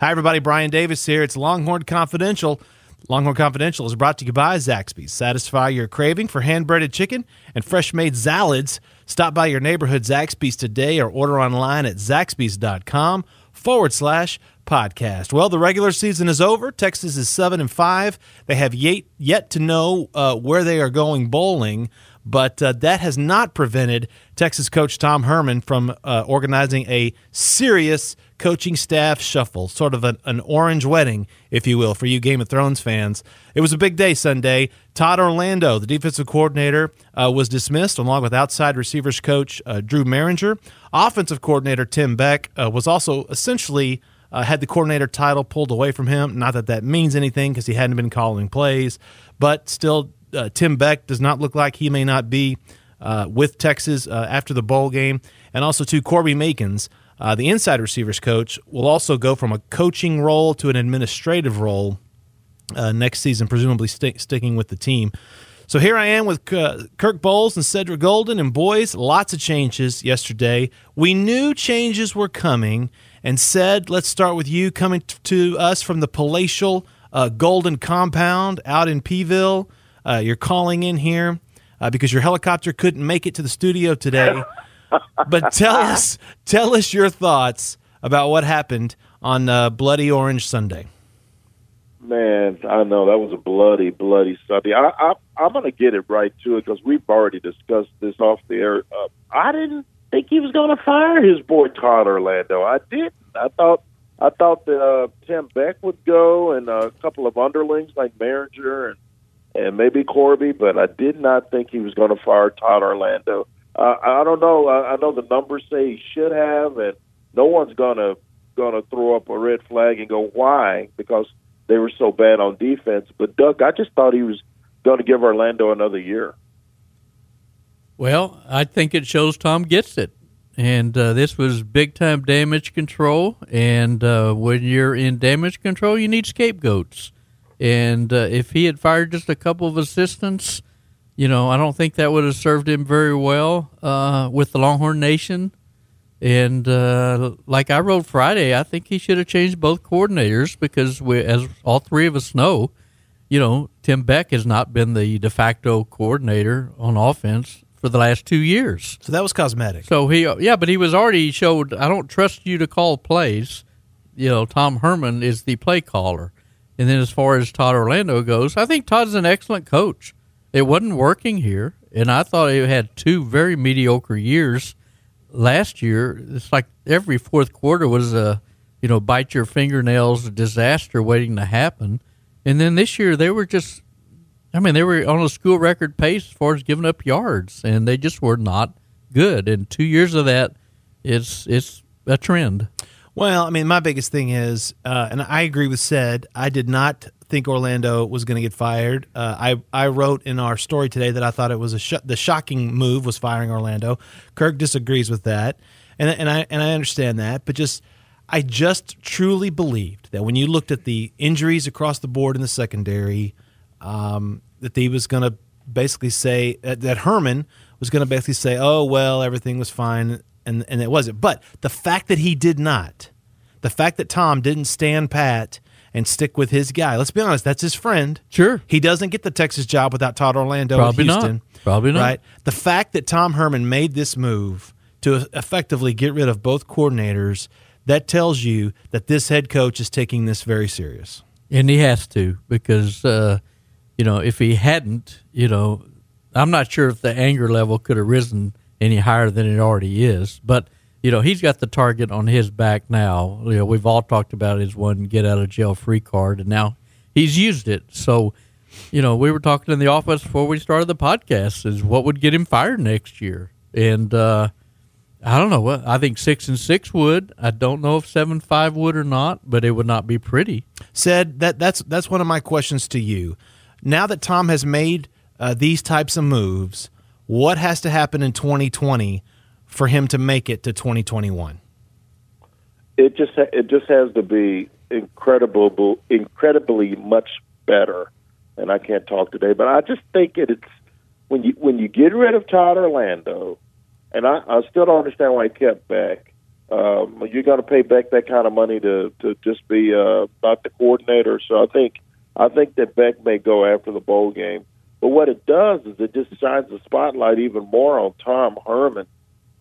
Hi, everybody. Brian Davis here. It's Longhorn Confidential. Longhorn Confidential is brought to you by Zaxby's. Satisfy your craving for hand breaded chicken and fresh made salads. Stop by your neighborhood Zaxby's today or order online at zaxby's.com forward slash podcast. Well, the regular season is over. Texas is 7 and 5. They have yet, yet to know uh, where they are going bowling, but uh, that has not prevented Texas coach Tom Herman from uh, organizing a serious coaching staff shuffle, sort of an, an, orange wedding, if you will, for you Game of Thrones fans. It was a big day Sunday. Todd Orlando, the defensive coordinator, uh, was dismissed, along with outside receivers coach uh, Drew Mehringer. Offensive coordinator Tim Beck uh, was also essentially. Uh, had the coordinator title pulled away from him. Not that that means anything because he hadn't been calling plays, but still, uh, Tim Beck does not look like he may not be uh, with Texas after the bowl game. And also, to Corby Meekins, uh, the inside receivers coach will also go from a coaching role to an administrative role uh, next season, presumably st- sticking with the team. So here I am with uh, Kirk Bohls and Cedric Golden, and boys, lots of changes yesterday. We knew changes were coming, and Ced, let's start with you coming t- to us from the palatial uh, Golden compound out in Peeville. Uh, you're calling in here because your helicopter couldn't make it to the studio today. but tell us, tell us your thoughts about what happened on uh, Bloody Orange Sunday. Man, I know that was a bloody, bloody Sunday. I, I, I'm going to get it right to it because we've already discussed this off the air. Uh, I didn't think he was going to fire his boy Todd Orlando. I didn't. I thought I thought that uh, Tim Beck would go and uh, a couple of underlings like Mehringer and and maybe Corby, but I did not think he was going to fire Todd Orlando. Uh, I don't know. I, I know the numbers say he should have, and no one's gonna gonna throw up a red flag and go why because they were so bad on defense. But Doug, I just thought he was going to give Orlando another year. Well, I think it shows Tom gets it. And uh, this was big time damage control. And uh, when you're in damage control, you need scapegoats. And uh, if he had fired just a couple of assistants, you know, I don't think that would have served him very well uh, with the Longhorn Nation. And uh, like I wrote Friday, I think he should have changed both coordinators because, we, as all three of us know, you know, Tim Beck has not been the de facto coordinator on offense for the last two years. So that was cosmetic. So he, yeah, but he was already showed. I don't trust you to call plays. You know, Tom Herman is the play caller. And then as far as Todd Orlando goes, I think Todd's an excellent coach it wasn't working here, and I thought it had two very mediocre years last year. It's like every fourth quarter was a you know bite your fingernails disaster waiting to happen, and then this year they were just. I mean, they were on a school record pace as far as giving up yards, and they just were not good. And two years of that, it's it's a trend. Well, I mean, my biggest thing is, uh, and I agree with Ced, I did not think Orlando was going to get fired. Uh, I I wrote in our story today that I thought it was a sh- the shocking move was firing Orlando. Kirk disagrees with that, and and I and I understand that, but just I just truly believed that when you looked at the injuries across the board in the secondary, um, that he was going to basically say uh, that Herman was going to basically say, "Oh well, everything was fine," and and it wasn't. But the fact that he did not, the fact that Tom didn't stand pat and stick with his guy. Let's be honest, that's his friend. Sure. He doesn't get the Texas job without Todd Orlando Probably Houston. Not. Probably not. Right? The fact that Tom Herman made this move to effectively get rid of both coordinators, that tells you that this head coach is taking this very serious. And he has to because uh, you know, if he hadn't, you know, I'm not sure if the anger level could have risen any higher than it already is, but you know, he's got the target on his back now. You know, we've all talked about his one get out of jail free card, and now he's used it. So, you know, we were talking in the office before we started the podcast is what would get him fired next year, and uh, I don't know what I think six and six would. I don't know if seven five would or not, but it would not be pretty. Ced that that's that's one of my questions to you. Now that Tom has made uh, these types of moves, what has to happen in 2020? For him to make it to 2021? It just it just has to be incredible, incredibly much better. And I can't talk today, but I just think it, it's when you when you get rid of Todd Orlando, and I, I still don't understand why he kept Beck. Um, you're going to pay Beck that kind of money to to just be uh, not the coordinator. So I think I think that Beck may go after the bowl game. But what it does is it just shines the spotlight even more on Tom Herman.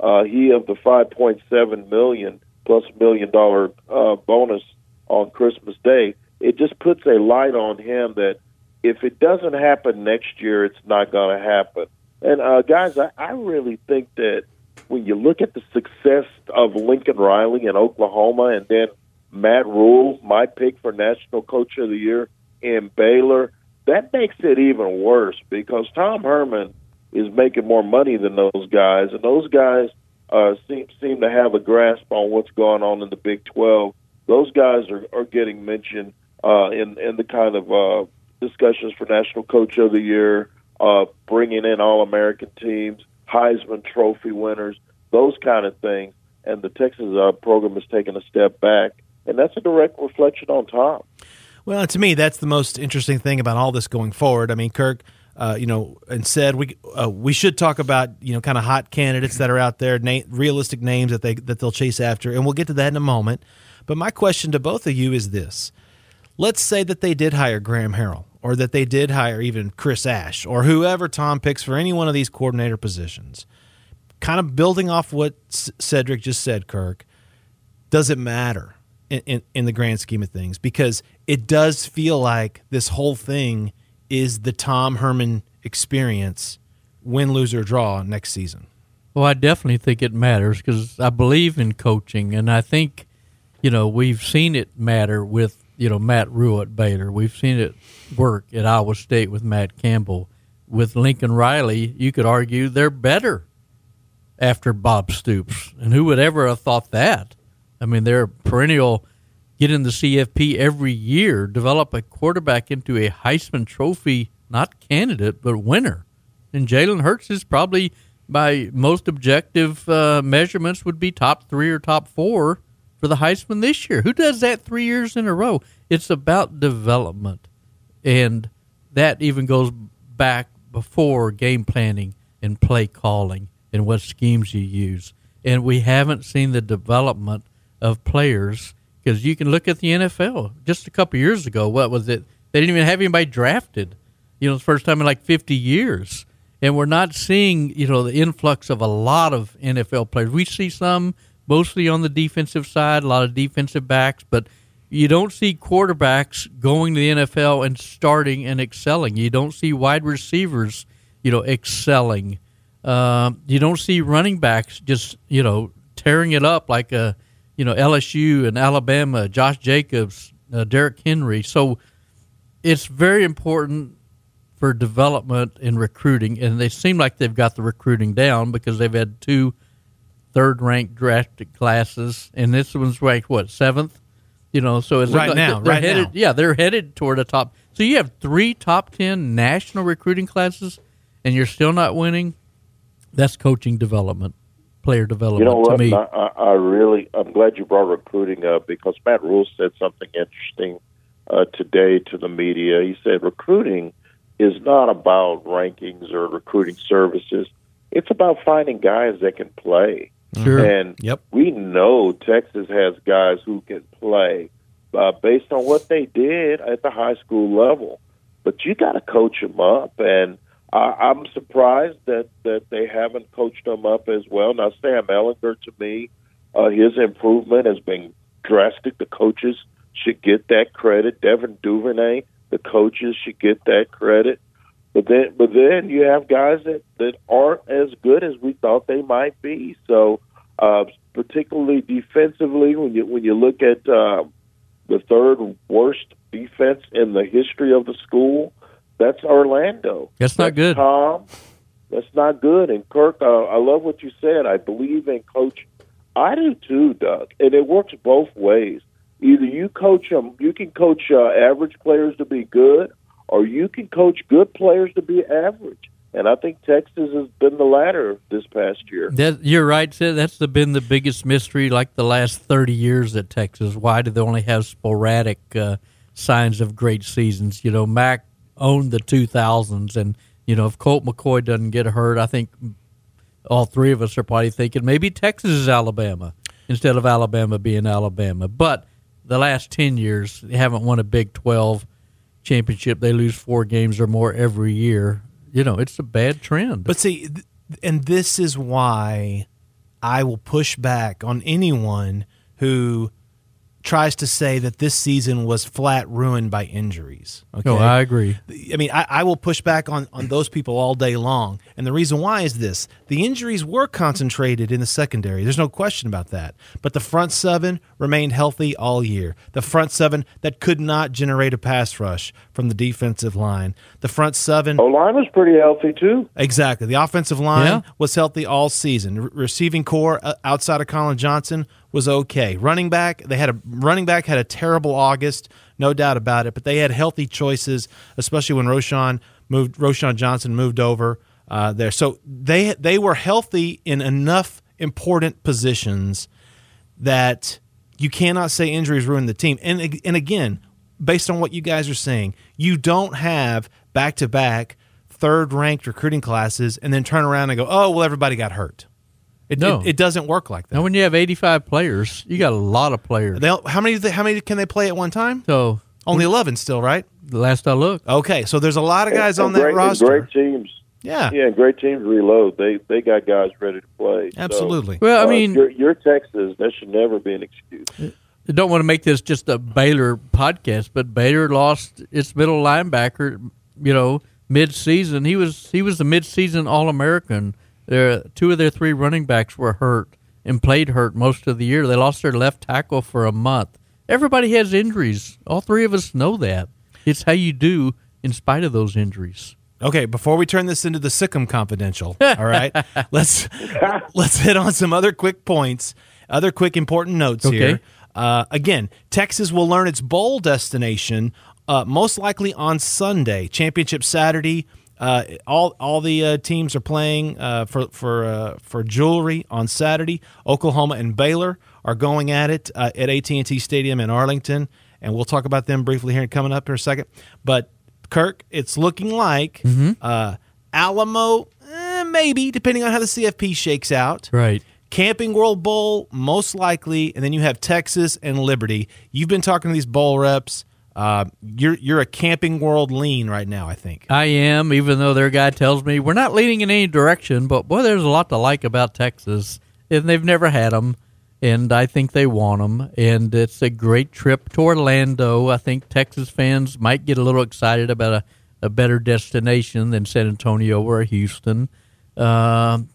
Uh, he of the 5.7 million plus million dollar uh, bonus on Christmas Day. It just puts a light on him that if it doesn't happen next year, it's not going to happen. And uh, guys, I, I really think that when you look at the success of Lincoln Riley in Oklahoma, and then Matt Rhule, my pick for National Coach of the Year in Baylor, that makes it even worse because Tom Herman is making more money than those guys, and those guys uh, seem seem to have a grasp on what's going on in the Big Twelve. Those guys are, are getting mentioned uh, in in the kind of uh, discussions for National Coach of the Year, uh, bringing in All American teams, Heisman Trophy winners, those kind of things. And the Texas uh, program has taken a step back, and that's a direct reflection on Tom. Well, to me, that's the most interesting thing about all this going forward. I mean, Kirk, uh, you know, and Ced we uh, we should talk about you know kind of hot candidates that are out there, na- realistic names that they that they'll chase after, and we'll get to that in a moment. But my question to both of you is this: Let's say that they did hire Graham Harrell, or that they did hire even Chris Ash, or whoever Tom picks for any one of these coordinator positions. Kind of building off what C- Cedric just said, Kirk. Does it matter? In, in, in, the grand scheme of things because it does feel like this whole thing is the Tom Herman experience, win, lose, or draw next season. Well, I definitely think it matters because I believe in coaching, and I think, you know, we've seen it matter with, you know, Matt Rhule at Baylor. We've seen it work at Iowa State with Matt Campbell. With Lincoln Riley, you could argue they're better after Bob Stoops. And who would ever have thought that? I mean, they're perennial get in the CFP every year, develop a quarterback into a Heisman Trophy, not candidate, but winner. And Jalen Hurts is probably, by most objective uh, measurements, would be top three or top four for the Heisman this year. Who does that three years in a row? It's about development. And that even goes back before game planning and play calling and what schemes you use. And we haven't seen the development of players because you can look at the NFL just a couple years ago. What was it? They didn't even have anybody drafted. You know, the first time in like 50 years. And we're not seeing, you know, the influx of a lot of NFL players. We see some mostly on the defensive side, a lot of defensive backs, but you don't see quarterbacks going to the NFL and starting and excelling. You don't see wide receivers, you know, excelling. Uh, you don't see running backs just, you know, tearing it up like a you know LSU and Alabama, Josh Jacobs, uh, Derrick Henry. So it's very important for development and recruiting, and they seem like they've got the recruiting down because they've had two third-ranked drafted classes, and this one's ranked what seventh. You know, so it's right like now, right headed, now. yeah, they're headed toward a top. So you have three top ten national recruiting classes, and you're still not winning. That's coaching development player development you know to what? me. I, I really, I'm glad you brought recruiting up because Matt Rhule said something interesting uh, today to the media. He said recruiting is not about rankings or recruiting services. It's about finding guys that can play. Sure. And Yep. we know Texas has guys who can play uh, based on what they did at the high school level. But you got to coach them up, and I, I'm surprised that that they haven't coached them up as well. Now, Sam Ehlinger, to me, uh, his improvement has been drastic. The coaches should get that credit. Devin Duvernay, the coaches should get that credit. But then, but then you have guys that that aren't as good as we thought they might be. So, uh, particularly defensively, when you when you look at uh, the third worst defense in the history of the school, that's Orlando. That's not good. Tom, that's not good. And Kirk, uh, I love what you said. I believe in coach. I do too, Doug, and it works both ways. Either you coach them, you can coach uh, average players to be good, or you can coach good players to be average. And I think Texas has been the latter this past year. That, you're right. That's the, been the biggest mystery, like the last 30 years at Texas. Why do they only have sporadic uh, signs of great seasons? You know, Mac owned the 2000s, and you know, if Colt McCoy doesn't get hurt, I think all three of us are probably thinking maybe Texas is Alabama. instead of Alabama being Alabama. But the last 10 years, they haven't won a Big 12 championship. They lose four games or more every year. You know, it's a bad trend. But see, and this is why I will push back on anyone who tries to say that this season was flat ruined by injuries. Okay, no, I agree. I mean, I, I will push back on, on those people all day long. And the reason why is this the injuries were concentrated in the secondary. There's no question about that. But the front seven remained healthy all year. The front seven that could not generate a pass rush from the defensive line. The front seven. O line was pretty healthy, too. Exactly. The offensive line Yeah. was healthy all season. Re- receiving corps uh, outside of Collin Johnson was okay. Running back, they had a running back had a terrible August, no doubt about it. But they had healthy choices, especially when Roschon moved. Roschon Johnson moved over uh, there, so they they were healthy in enough important positions that you cannot say injuries ruined the team. And and again, based on what you guys are saying, you don't have back to back third ranked recruiting classes and then turn around and go, oh well, everybody got hurt. It, No. it, it doesn't work like that. Now, when you have 85 players, you got a lot of players. They, how many? How many can they play at one time? So, Only eleven still, right? the last I looked, Okay, so there's a lot of guys And on that great, and roster. Great teams. Yeah, Yeah, great teams reload. They they got guys ready to play. So, absolutely. well, I uh, mean, your, your Texas, that should never be an excuse. I don't want to make this just a Baylor podcast, but Baylor lost its middle linebacker. You know, mid-season, he was he was the mid-season All-American. Their two of their three running backs were hurt and played hurt most of the year. They lost their left tackle for a month. Everybody has injuries. All three of us know that. It's how you do in spite of those injuries. Okay, before we turn this into the Sic 'em Confidential, all right, let's let's hit on some other quick points, other quick important notes Okay. here. Uh, again, Texas will learn its bowl destination uh, most likely on Sunday, Championship Saturday. Uh, all all the uh, teams are playing uh, for for uh, for jewelry on Saturday. Oklahoma and Baylor are going at it uh, at AT and T Stadium in Arlington, and we'll talk about them briefly here and coming up in a second. But Kirk, it's looking like uh, Alamo, eh, maybe depending on how the CFP shakes out. Right. Camping World Bowl, most likely, and then you have Texas and Liberty. You've been talking to these bowl reps. Uh, you're you're a Camping World lean right now. I think. I am, even though their guy tells me we're not leaning in any direction. But boy, there's a lot to like about Texas, and they've never had them, and I think they want them. And it's a great trip to Orlando. I think Texas fans might get a little excited about a, a better destination than San Antonio or Houston. Um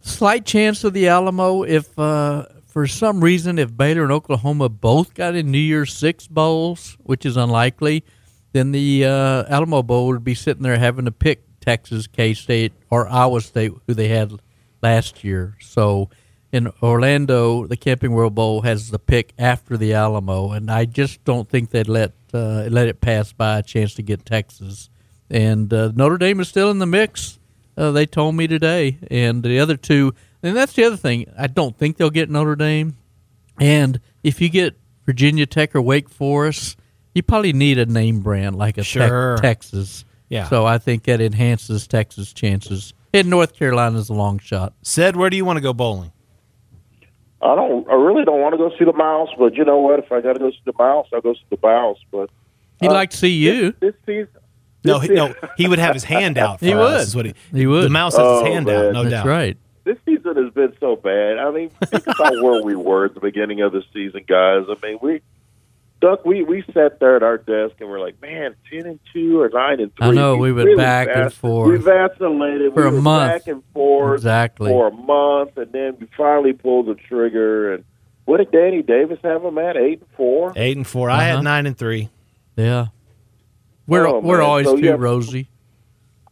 slight chance of the Alamo if uh, for some reason if Baylor and Oklahoma both got in New Year's Six bowls, which is unlikely, then the uh, Alamo Bowl would be sitting there having to pick Texas, K State, or Iowa State, who they had last year. So in Orlando, the Camping World Bowl has the pick after the Alamo, and I just don't think they'd let uh, let it pass by a chance to get Texas. And uh, Notre Dame is still in the mix. Uh, they told me today, and the other two, and that's the other thing. I don't think they'll get Notre Dame, and if you get Virginia Tech or Wake Forest, you probably need a name brand like a Tech- Sure. Texas. Yeah. So I think that enhances Texas' chances. And North Carolina's a long shot. Ced, where do you want to go bowling? I don't. I really don't want to go see the mouse, but you know what? If I got to go see the mouse, I'll go see the mouse. But He'd Uh, like to see you. this season, No, this he, season- no, he would have his hand out. For He us, would. is what he, He would. The mouse has Oh, his hand man. out, no That's doubt. right. This season has been so bad. I mean, think about where we were at the beginning of the season, guys. I mean, we, Duck, we we sat there at our desk and we're like, man, ten and two or nine and three. I know, we went back and forth. We vacillated For we a month. back and forth Exactly. for a month, and then we finally pulled the trigger. And what did Danny Davis have him at? Eight and four. Eight and four. I had Uh-huh. nine and three. Yeah. We're Oh, we're man. always So, too yeah. rosy.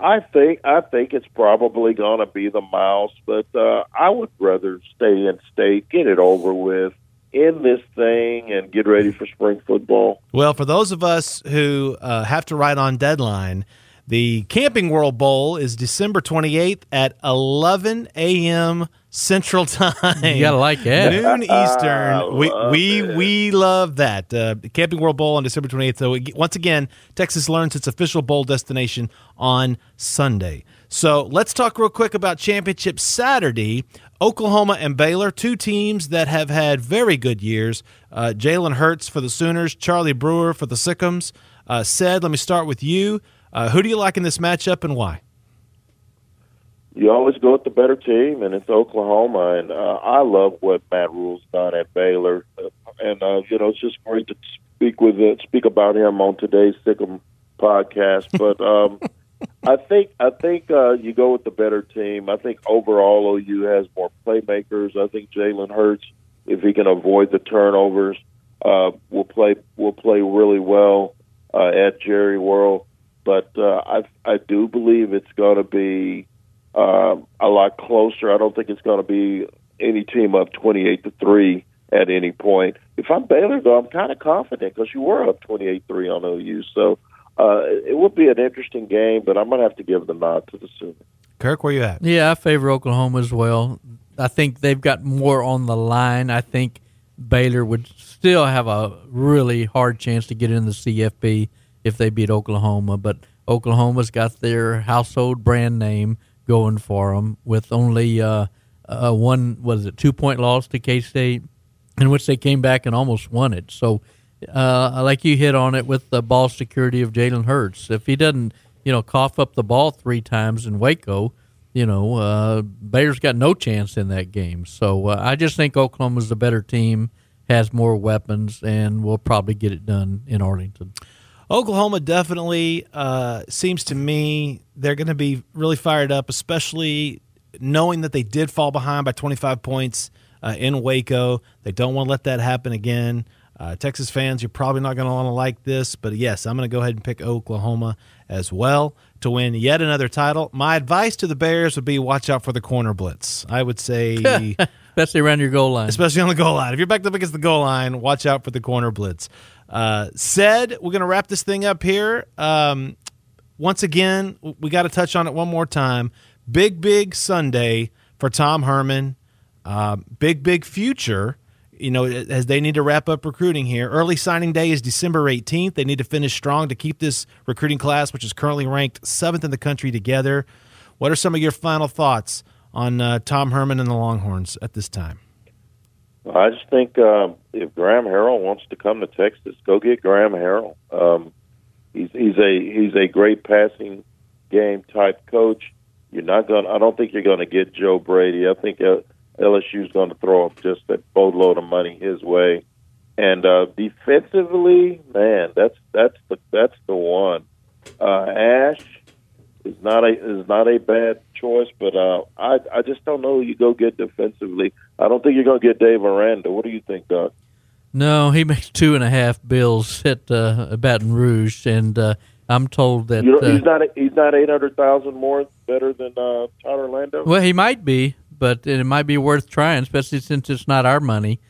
I think I think it's probably going to be the mouse, but uh, I would rather stay in state, get it over with, end this thing, and get ready for spring football. Well, for those of us who uh, have to write on deadline, The Camping World Bowl is December 28th at 11 a.m. Central Time. You gotta like that. Noon Eastern. we love we it. we love that. Uh, Camping World Bowl on December 28th. So ag- once again, Texas learns its official bowl destination on Sunday. So let's talk real quick about Championship Saturday. Oklahoma and Baylor, two teams that have had very good years. Uh, Jalen Hurts for the Sooners, Charlie Brewer for the Sic 'ems. Uh, Ced, let me start with you. Uh, who do you like in this matchup and why? you always go with the better team, and it's Oklahoma. And uh, I love what Matt Rhule's done at Baylor, Uh, and uh, you know it's just great to speak with uh, speak about him on today's Sic 'em podcast. But um, I think I think uh, you go with the better team. I think overall OU has more playmakers. I think Jalen Hurts, if he can avoid the turnovers, uh, will play will play really well uh, at Jerry World. But uh, I I do believe it's going to be um, a lot closer. I don't think it's going to be any team up 28 to 3 at any point. If I'm Baylor, though, I'm kind of confident because you were up 28 3 on OU. So uh, it would be an interesting game, but I'm going to have to give the nod to the Sooners. Kirk, where you at? Yeah, I favor Oklahoma as well. I think they've got more on the line. I think Baylor would still have a really hard chance to get in the CFP if they beat Oklahoma, but Oklahoma's got their household brand name going for them with only uh, uh, one was it two point loss to K State, in which they came back and almost won it. So, uh, like you hit on it with the ball security of Jalen Hurts. If he doesn't, you know, cough up the ball three times in Waco, you know, uh, Baylor's got no chance in that game. So uh, I just think Oklahoma's the better team, has more weapons, and will probably get it done in Arlington. Oklahoma definitely uh, seems to me they're going to be really fired up, especially knowing that they did fall behind by 25 points uh, in Waco. They don't want to let that happen again. Uh, Texas fans, you're probably not going to want to like this, but yes, I'm going to go ahead and pick Oklahoma as well to win yet another title. My advice to the Bears would be watch out for the corner blitz. I would say Especially around your goal line. especially on the goal line. If you're backed up against the goal line, watch out for the corner blitz. Uh, Ced, we're going to wrap this thing up here. Um, once again, we got to touch on it one more time. Big, big Sunday for Tom Herman. Uh, big, big future. You know, as they need to wrap up recruiting here. Early signing day is December 18th. They need to finish strong to keep this recruiting class, which is currently ranked seventh in the country, together. What are some of your final thoughts on uh, Tom Herman and the Longhorns at this time? I just think um, if Graham Harrell wants to come to Texas, go get Graham Harrell. Um, he's he's a he's a great passing game type coach. You're not going. I don't think you're going to get Joe Brady. I think LSU's going to throw up just a boatload of money his way. And uh, defensively, man, that's that's the that's the one. Uh, Ash is not a is not a bad choice, but uh, I I just don't know who you go get defensively. I don't think you're going to get Dave Aranda. What do you think, Doc? No, he makes two and a half bills at uh, Baton Rouge, and uh, I'm told that. You know, uh, he's not he's not eight hundred thousand more better than uh, Todd Orlando. well, he might be, but it might be worth trying, especially since it's not our money.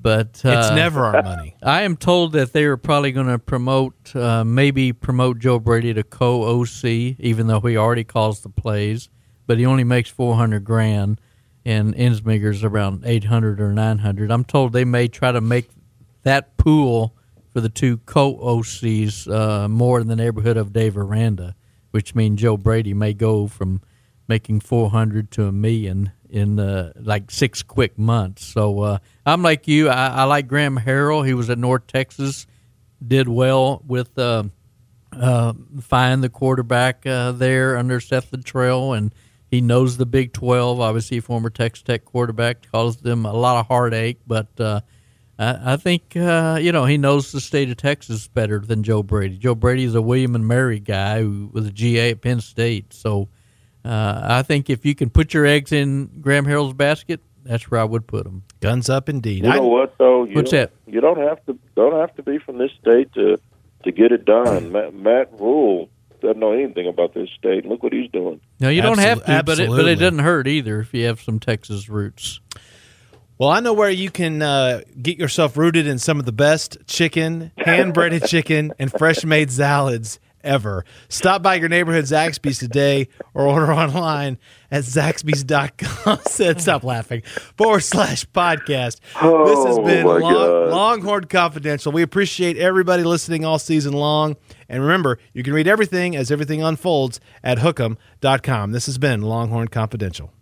But uh, It's never our money. I am told that they are probably going to promote, uh, maybe promote Joe Brady to co-OC, even though he already calls the plays, but he only makes four hundred grand, and Ensminger's around eight hundred or nine hundred. I'm told they may try to make that pool for the two co-OCs uh, more in the neighborhood of Dave Aranda, which means Joe Brady may go from making four hundred to a million in uh, like six quick months. So uh, I'm like you. I, I like Graham Harrell. He was at North Texas, did well with uh, uh, find the quarterback uh, there under Seth Littrell, and he knows the Big Twelve. Obviously, former Texas Tech quarterback caused them a lot of heartache, but. Uh, I I think uh, you know he knows the state of Texas better than Joe Brady. Joe Brady is a William and Mary guy who was a GA at Penn State, so uh, I think if you can put your eggs in Graham Harrell's basket, that's where I would put them. Guns up, indeed. You I- know what though? You What's don't, that? You don't have to don't have to be from this state to to get it done. Matt, Matt Rhule doesn't know anything about this state. Look what he's doing. No, you don't have to, but it, but absolutely. it doesn't hurt either if you have some Texas roots. Well, I know where you can uh, get yourself rooted in some of the best chicken, hand breaded chicken, and fresh made salads ever. Stop by your neighborhood Zaxby's today or order online at zaxby's.com. Ced stop laughing. Forward slash podcast. this has Oh, been Long, God. Longhorn Confidential. We appreciate everybody listening all season long. And remember, you can read everything as everything unfolds at hookem.com. This has been Longhorn Confidential.